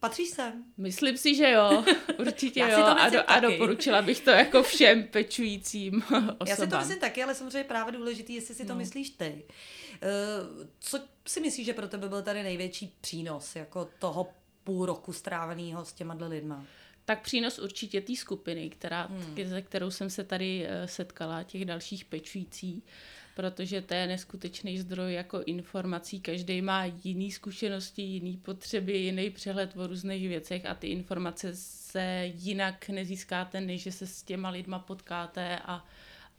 Patříš sem? Myslím si, že jo, určitě Já si jo to a, do, a taky. doporučila bych to jako všem pečujícím osobám. Já si to myslím taky, ale samozřejmě právě důležitý, jestli si to No. myslíš ty. Uh, co si myslíš, že pro tebe byl tady největší přínos jako toho půl roku stráveného s těma lidma? Tak přínos určitě té skupiny, která, hmm. se kterou jsem se tady eh, setkala, těch dalších pečující, protože to je neskutečný zdroj jako informací. Každý má jiný zkušenosti, jiný potřeby, jiný přehled o různých věcech a ty informace se jinak nezískáte, než že se s těma lidma potkáte a,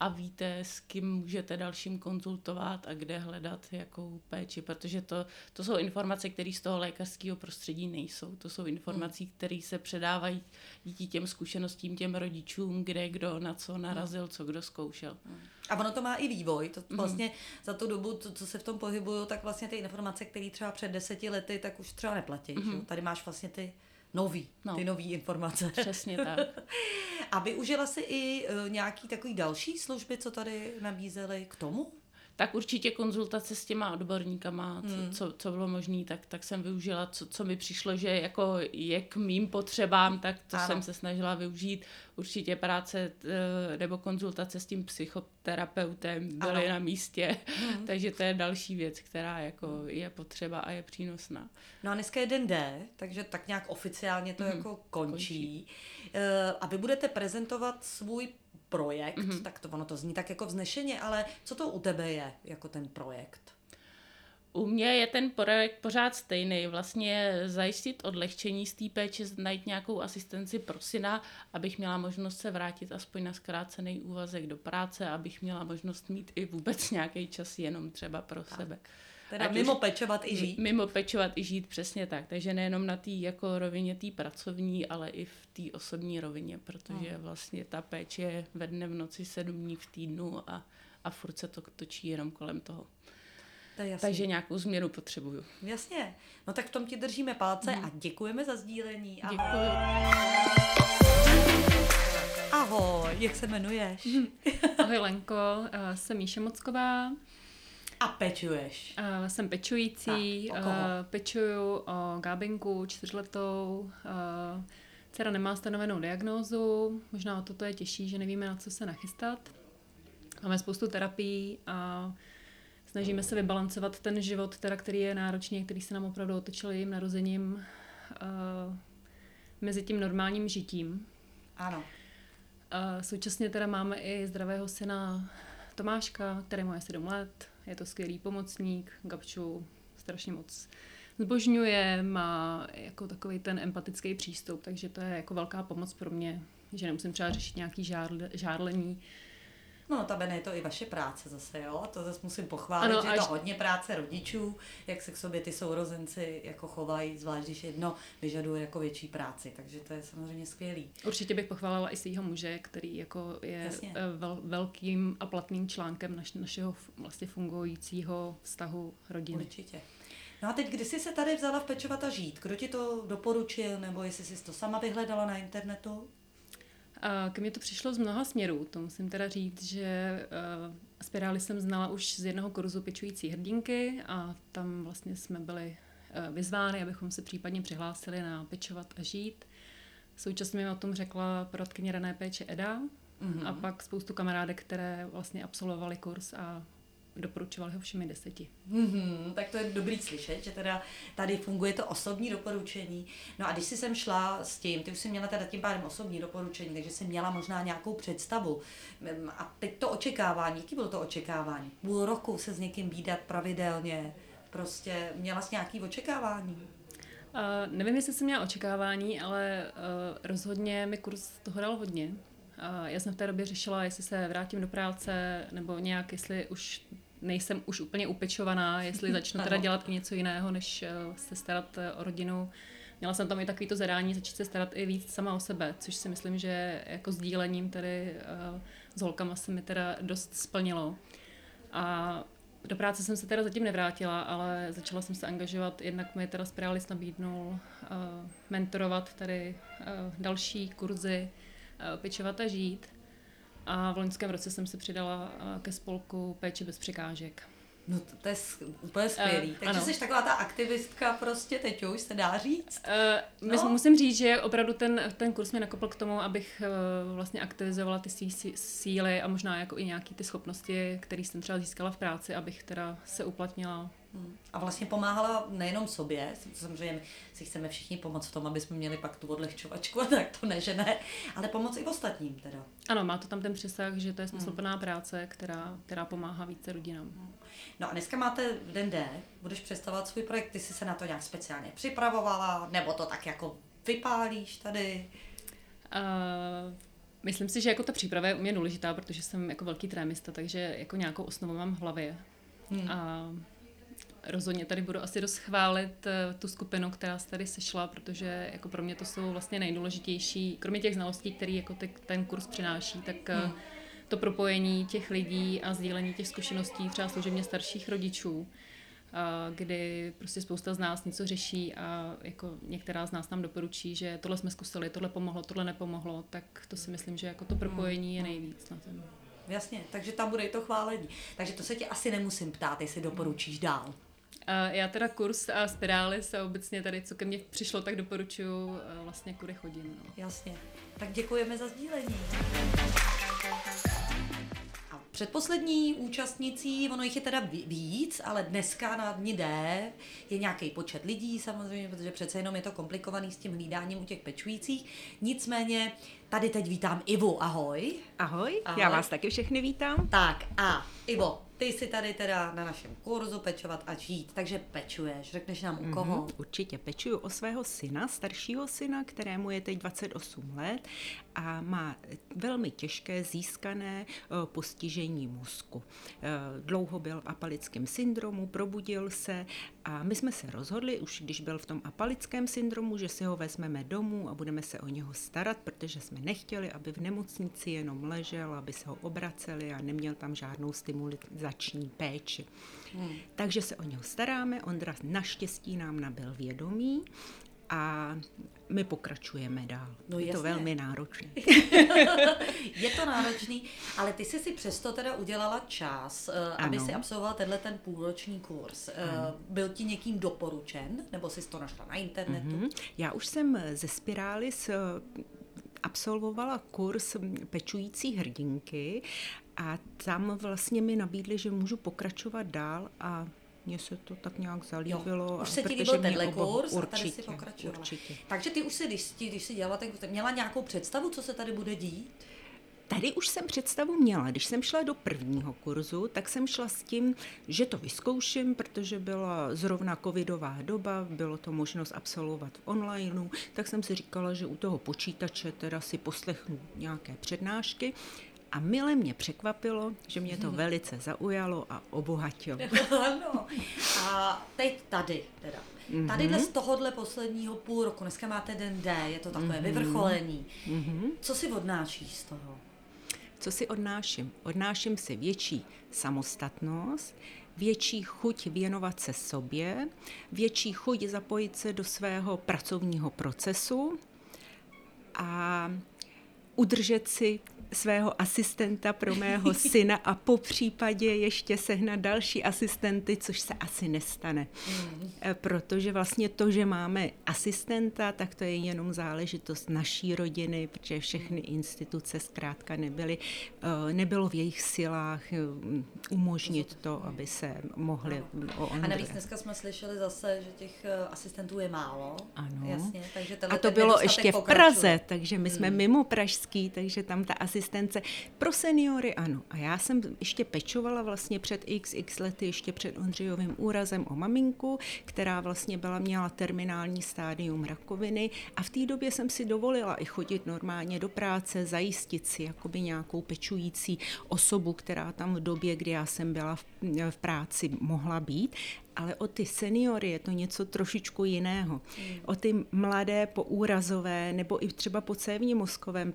a víte, s kým můžete dalším konzultovat a kde hledat jakou péči, protože to, to jsou informace, které z toho lékařského prostředí nejsou. To jsou informace, které se předávají díky těm zkušenostím, těm rodičům, kde kdo na co narazil, co kdo zkoušel. A ono to má i vývoj. To vlastně za tu dobu, to, co se v tom pohybuju, tak vlastně ty informace, které třeba před deseti lety, tak už třeba neplatí. Mm-hmm. Tady máš vlastně ty nový, no. Ty nový informace. Přesně tak. A využila jsi i uh, nějaký takový další služby, co tady nabízely k tomu? Tak určitě konzultace s těma odborníkama, Hmm. co, co, co bylo možné, tak, tak jsem využila, co, co mi přišlo, že jako je k mým potřebám, tak to Ano. jsem se snažila využít. Určitě práce eh, nebo konzultace s tím psychoterapeutem byly Ano. na místě, Hmm. takže to je další věc, která jako je potřeba a je přínosná. No a dneska je den D, takže tak nějak oficiálně to Mhm. jako končí. Eh, A vy budete prezentovat svůj projekt, Mhm. tak to ono to zní tak jako vznešeně, ale co to u tebe je jako ten projekt? U mě je ten projekt pořád stejný, vlastně zajistit odlehčení z té péče, najít nějakou asistenci pro syna, abych měla možnost se vrátit aspoň na zkrácený úvazek do práce, abych měla možnost mít i vůbec nějaký čas jenom třeba pro tak. sebe. Teda Ať mimo už- pečovat i žít. Mimo pečovat i žít, přesně tak. Takže nejenom na té jako rovině té pracovní, ale i v té osobní rovině, protože Hmm. vlastně ta péče je ve dne v noci sedm dní v týdnu a, a furt se to točí jenom kolem toho. To je jasný. Takže nějakou změnu potřebuju. Jasně. No tak v tom ti držíme palce a děkujeme za sdílení. Ahoj. Děkuji. Ahoj, jak se jmenuješ? Ahoj Lenko, eh, jsem Míša Mocková, A pečuješ. eh, jsem pečující, Tak, o koho? eh, pečuju o Gábinku čtyřletou, eh, dcera nemá stanovenou diagnózu, možná o toto je těžší, že nevíme, na co se nachystat. Máme spoustu terapií a snažíme se vybalancovat ten život, teda, který je náročný, který se nám opravdu otočil jejím narozením eh, mezi tím normálním žitím. Ano. A současně teda máme i zdravého syna Tomáška, který má 7 let, je to skvělý pomocník, Gabču strašně moc zbožňuje, má jako takový ten empatický přístup, takže to je jako velká pomoc pro mě, že nemusím třeba řešit nějaký žárle, žárlení. No, notabene je to i vaše práce zase, jo? To zase musím pochválit, ano, že je to hodně práce rodičů, jak se k sobě ty sourozenci jako chovají, zvlášť když jedno vyžaduje jako větší práci, takže to je samozřejmě skvělý. Určitě bych pochválila i svého muže, který jako je Jasně. eh, vel, velkým a platným článkem naš, našeho vlastně fungujícího vztahu rodiny. Určitě. No a teď, kdy jsi se tady vzala v pečovat a žít? Kdo ti to doporučil, nebo jestli jsi to sama vyhledala na internetu? A ke mně to přišlo z mnoha směrů. To musím teda říct, že uh, spirály jsem znala už z jednoho kurzu pečující hrdinky a tam vlastně jsme byli uh, vyzvány, abychom se případně přihlásili na pečovat a žít. Současně mi o tom řekla poradkyně rané péče Eda mm-hmm. a pak spoustu kamarádek, které vlastně absolvovali kurz a doporučovali ho všemi deseti. Mm-hmm, tak to je dobrý slyšet, že teda tady funguje to osobní doporučení. No a když si sem šla s tím, ty už jsi měla teda tím pádem osobní doporučení, takže jsi měla možná nějakou představu. A teď to očekávání, jaký bylo to očekávání? Půl roku se s někým výdat pravidelně, prostě měla jsi nějaký očekávání? Uh, nevím, jestli jsem měla očekávání, ale uh, rozhodně mi kurz toho dal hodně. Uh, já jsem v té době řešila, jestli se vrátím do práce, nebo nějak, jestli už nejsem už úplně upečovaná, jestli začnu teda dělat i něco jiného, než uh, se starat uh, o rodinu. Měla jsem tam i takový to zadání začít se starat i víc sama o sebe, což si myslím, že jako sdílením tady uh, s holkama se mi teda dost splnilo. A do práce jsem se teda zatím nevrátila, ale začala jsem se angažovat, jednak mi teda Spiralis nabídnul uh, mentorovat tady uh, další kurzy, uh, pečovat a žít. A v loňském roce jsem se přidala uh, ke spolku Péče bez překážek. No to, to je úplně skvělý. Uh, Takže ano. jsi taková ta aktivistka prostě, teď už se dá říct? Uh, no. Musím říct, že opravdu ten, ten kurz mě nakopl k tomu, abych uh, vlastně aktivizovala ty svý síly a možná jako i nějaký ty schopnosti, které jsem třeba získala v práci, abych teda se uplatnila. A vlastně pomáhala nejenom sobě, samozřejmě si chceme všichni pomoct v tom, aby jsme měli pak tu odlehčovačku a tak to ne, že ne, ale pomoct i ostatním teda. Ano, má to tam ten přesah, že to je smysluplná hmm. práce, která, která pomáhá více rodinám. Hmm. No a dneska máte den D, budeš představovat svůj projekt, ty jsi se na to nějak speciálně připravovala, nebo to tak jako vypálíš tady? Uh, myslím si, že jako ta příprava je u mě důležitá, protože jsem jako velký trémista, takže jako nějakou osnovu mám v hlavě. Hmm. A rozhodně tady budu asi dost chválit eh, tu skupinu, která se tady sešla, protože jako pro mě to jsou vlastně nejdůležitější, kromě těch znalostí, které jako ten kurz přináší, tak eh, hmm. to propojení těch lidí a sdílení těch zkušeností třeba služebně starších rodičů, kdy prostě spousta z nás něco řeší a jako některá z nás nám doporučí, že tohle jsme zkusili, tohle pomohlo, tohle nepomohlo, tak to si myslím, že jako to propojení je hmm. nejvíc na tom. Jasně, takže tam bude i to chválení. Takže to se tě asi nemusím ptát, jestli doporučíš dál. A já teda kurz a spirály se obecně tady, co ke mně přišlo, tak doporučuji vlastně kudy chodím. No. Jasně. Tak děkujeme za sdílení. A předposlední účastnicí, ono jich je teda víc, ale dneska na dní D je nějaký počet lidí samozřejmě, protože přece jenom je to komplikovaný s tím hlídáním u těch pečujících. Nicméně tady teď vítám Ivu, ahoj. Ahoj, ahoj. já vás taky všechny vítám. Tak a Ivo, ty jsi tady teda na našem kurzu pečovat a žít, takže pečuješ. Řekneš nám u koho? Mm-hmm, určitě pečuju o svého syna, staršího syna, kterému je teď 28 let a má velmi těžké získané uh, postižení mozku. Uh, dlouho byl apalickým syndromu, probudil se a my jsme se rozhodli, už když byl v tom apalickém syndromu, že si ho vezmeme domů a budeme se o něho starat, protože jsme nechtěli, aby v nemocnici jenom ležel, aby se ho obraceli a neměl tam žádnou stimulační péči. Hmm. Takže se o něho staráme, Ondra naštěstí nám nabil vědomí a my pokračujeme dál. No je jasně. to velmi náročné. je to náročný, ale ty jsi si přesto teda udělala čas, uh, aby si absolvovala tenhle ten půlroční kurz. Uh, byl ti někým doporučen, nebo jsi to našla na internetu? Mm-hmm. Já už jsem ze Spirály s absolvovala kurz pečující hrdinky a tam vlastně mi nabídli, že můžu pokračovat dál a mně se to tak nějak zalíbilo. Jo, už se ti líbil tenhle kurz určitě, a tady si pokračovala. Určitě. Takže ty už si, když, když jsi dělala, tak měla nějakou představu, co se tady bude dít? Tady už jsem představu měla. Když jsem šla do prvního kurzu, tak jsem šla s tím, že to vyzkouším, protože byla zrovna covidová doba, bylo to možnost absolvovat v onlineu, tak jsem si říkala, že u toho počítače teda si poslechnu nějaké přednášky. A mile mě překvapilo, že mě to velice zaujalo a obohatilo. ano. A teď tady teda. Mm-hmm. Tady z tohohle posledního půl roku, dneska máte den D, je to takové mm-hmm. vyvrcholení. Mm-hmm. Co si odnášíš z toho? Co si odnáším? Odnáším si větší samostatnost, větší chuť věnovat se sobě, větší chuť zapojit se do svého pracovního procesu a udržet si svého asistenta pro mého syna a po případě ještě sehnat další asistenty, což se asi nestane. Mm. Protože vlastně to, že máme asistenta, tak to je jenom záležitost naší rodiny, protože všechny instituce zkrátka nebyly, eh, nebylo v jejich silách eh, umožnit to, aby se mohli o A navíc dneska jsme slyšeli zase, že těch asistentů je málo. Ano. Jasně, takže a to bylo ještě v Praze, takže my jsme hmm. mimo pražský, takže tam ta asistence. Pro seniory ano. A já jsem ještě pečovala vlastně před xx lety, ještě před Ondřejovým úrazem o maminku, která vlastně byla, měla terminální stádium rakoviny a v té době jsem si dovolila i chodit normálně do práce, zajistit si jakoby nějakou pečující osobu, která tam v době, kdy já jsem byla v, v práci, mohla být ale o ty seniory je to něco trošičku jiného. Mm. O ty mladé poúrazové nebo i třeba po cévním mozkovém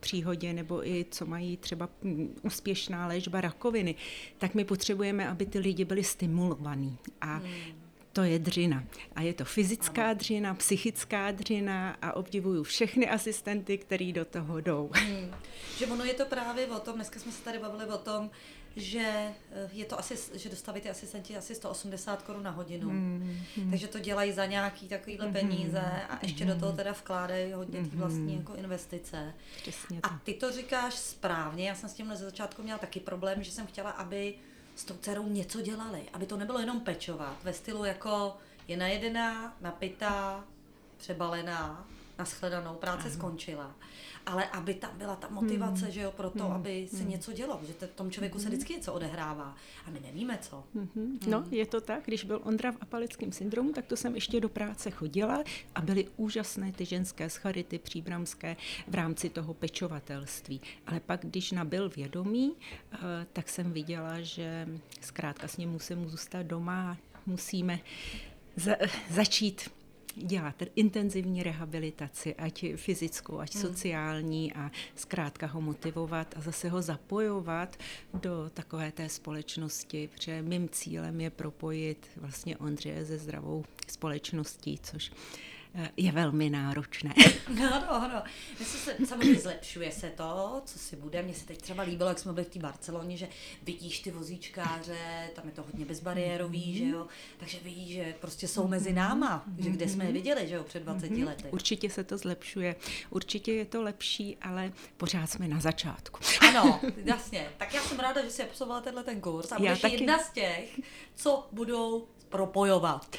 příhodě nebo i co mají třeba mm, úspěšná léčba rakoviny, tak my potřebujeme, aby ty lidi byli stimulovaní. A mm to je dřina. A je to fyzická ano. dřina, psychická dřina a obdivuju všechny asistenty, který do toho jdou. Hmm. Že ono je to právě o tom, dneska jsme se tady bavili o tom, že eh, je to asi, že dostávají ty asistenti asi 180 korun na hodinu. Mm, mm. Takže to dělají za nějaký takovýhle mm, peníze a ještě mm, do toho teda vkládají hodně ty vlastní jako investice. Přesně a ty to říkáš správně, já jsem s tím na začátku měla taky problém, že jsem chtěla, aby s tou dcerou něco dělali, aby to nebylo jenom pečovat, ve stylu jako je najedená, napitá, přebalená, naschledanou, práce Aha. skončila ale aby tam byla ta motivace, hmm. že jo, pro to, hmm. aby se hmm. něco dělo, že v tom člověku se hmm. vždycky něco odehrává a my nevíme co. Hmm. Hmm. No, je to tak, když byl Ondra v apalickém syndromu, tak to jsem ještě do práce chodila a byly úžasné ty ženské scharity příbramské v rámci toho pečovatelství. Ale pak, když nabil vědomí, eh, tak jsem viděla, že zkrátka s ním musím zůstat doma, musíme za, začít dělat intenzivní rehabilitaci, ať fyzickou, ať hmm. sociální a zkrátka ho motivovat a zase ho zapojovat do takové té společnosti, protože mým cílem je propojit vlastně Ondřeje se zdravou společností, což je velmi náročné. No, no, no. Se, samozřejmě zlepšuje se to, co si bude. Mně se teď třeba líbilo, jak jsme byli v té Barceloně, že vidíš ty vozíčkáře, tam je to hodně bezbariérový, mm-hmm. že jo, takže vidíš, že prostě jsou mezi náma, mm-hmm. že kde jsme je viděli, že jo, před 20 mm-hmm. lety. Určitě se to zlepšuje, určitě je to lepší, ale pořád jsme na začátku. Ano, jasně. Tak já jsem ráda, že jsi absolvovala tenhle ten kurz a budeš taky... jedna z těch, co budou propojovat.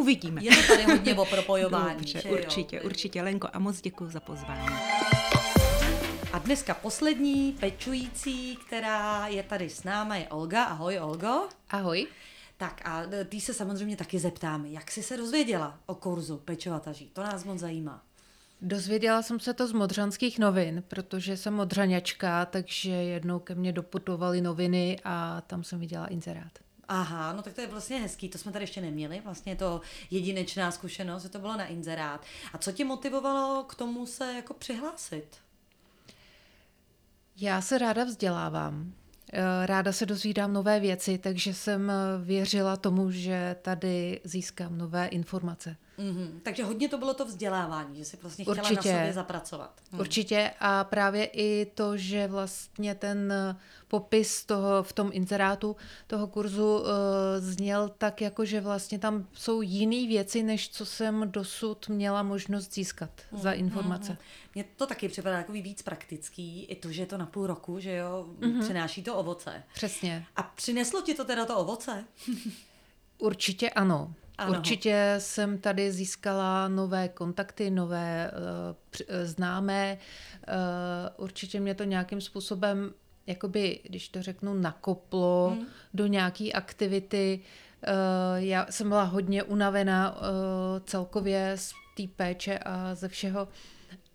Uvidíme. Je to tady hodně o propojování. Dobře, určitě, jo? určitě. Lenko, a moc děkuji za pozvání. A dneska poslední pečující, která je tady s náma, je Olga. Ahoj, Olgo. Ahoj. Tak a ty se samozřejmě taky zeptáme, jak jsi se dozvěděla o kurzu pečovataží? To nás moc zajímá. Dozvěděla jsem se to z modřanských novin, protože jsem modřaňačka, takže jednou ke mně doputovaly noviny a tam jsem viděla inzerát. Aha, no tak to je vlastně hezký, to jsme tady ještě neměli, vlastně je to jedinečná zkušenost, že to bylo na inzerát. A co tě motivovalo k tomu se jako přihlásit? Já se ráda vzdělávám. Eh, ráda se dozvídám nové věci, takže jsem eh, věřila tomu, že tady získám nové informace. Mm-hmm. Takže hodně to bylo to vzdělávání, že si vlastně chtěla Určitě. na sobě zapracovat. Mm. Určitě a právě i to, že vlastně ten eh, popis toho v tom inzerátu toho kurzu uh, zněl tak, jako že vlastně tam jsou jiné věci, než co jsem dosud měla možnost získat mm. za informace. Mm. Mně to taky připadá jako víc praktický, i to, že je to na půl roku, že jo, mm-hmm. přináší to ovoce. Přesně. A přineslo ti to teda to ovoce? Určitě ano. Ano. Určitě jsem tady získala nové kontakty, nové uh, známé. Uh, určitě mě to nějakým způsobem, jakoby, když to řeknu, nakoplo hmm. do nějaké aktivity. Uh, já jsem byla hodně unavená uh, celkově z té péče a ze všeho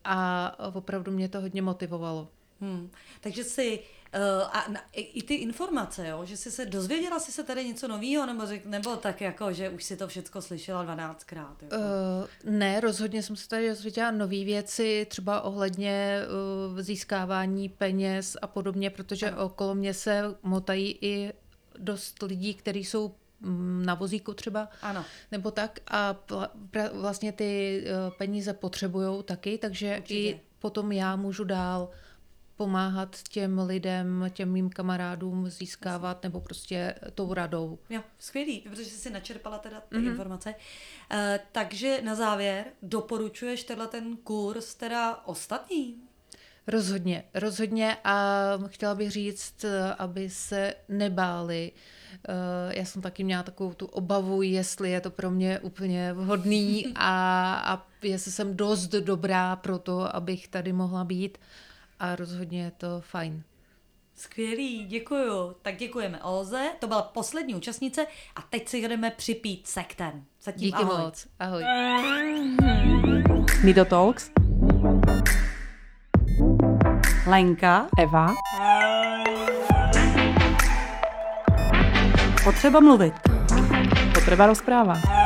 a opravdu mě to hodně motivovalo. Hmm. Takže si Uh, a na, i, i ty informace, jo, že jsi se dozvěděla jsi se tady něco nového, nebo, řek, nebo tak jako, že už si to všechno slyšela 12krát? Jako? Uh, ne, rozhodně jsem se tady dozvěděla nové věci, třeba ohledně uh, získávání peněz a podobně, protože ano. okolo mě se motají i dost lidí, kteří jsou mm, na vozíku třeba, ano. nebo tak a vlastně ty peníze potřebují taky, takže Určitě. i potom já můžu dál pomáhat těm lidem, těm mým kamarádům získávat nebo prostě tou radou. Jo, skvělý, protože jsi si načerpala teda ty Mhm. mm-hmm. informace. Uh, takže na závěr doporučuješ tenhle ten kurz teda ostatní? Rozhodně, rozhodně a chtěla bych říct, aby se nebáli. Eh, Já jsem taky měla takovou tu obavu, jestli je to pro mě úplně vhodný a, a jestli jsem dost dobrá pro to, abych tady mohla být a rozhodně je to fajn. Skvělý, děkuju. Tak děkujeme Olze, to byla poslední účastnice a teď si jdeme připít sektem. Zatím Díky ahoj. moc, ahoj. Nido Talks, Lenka, Eva, potřeba mluvit. potreba rozpráva.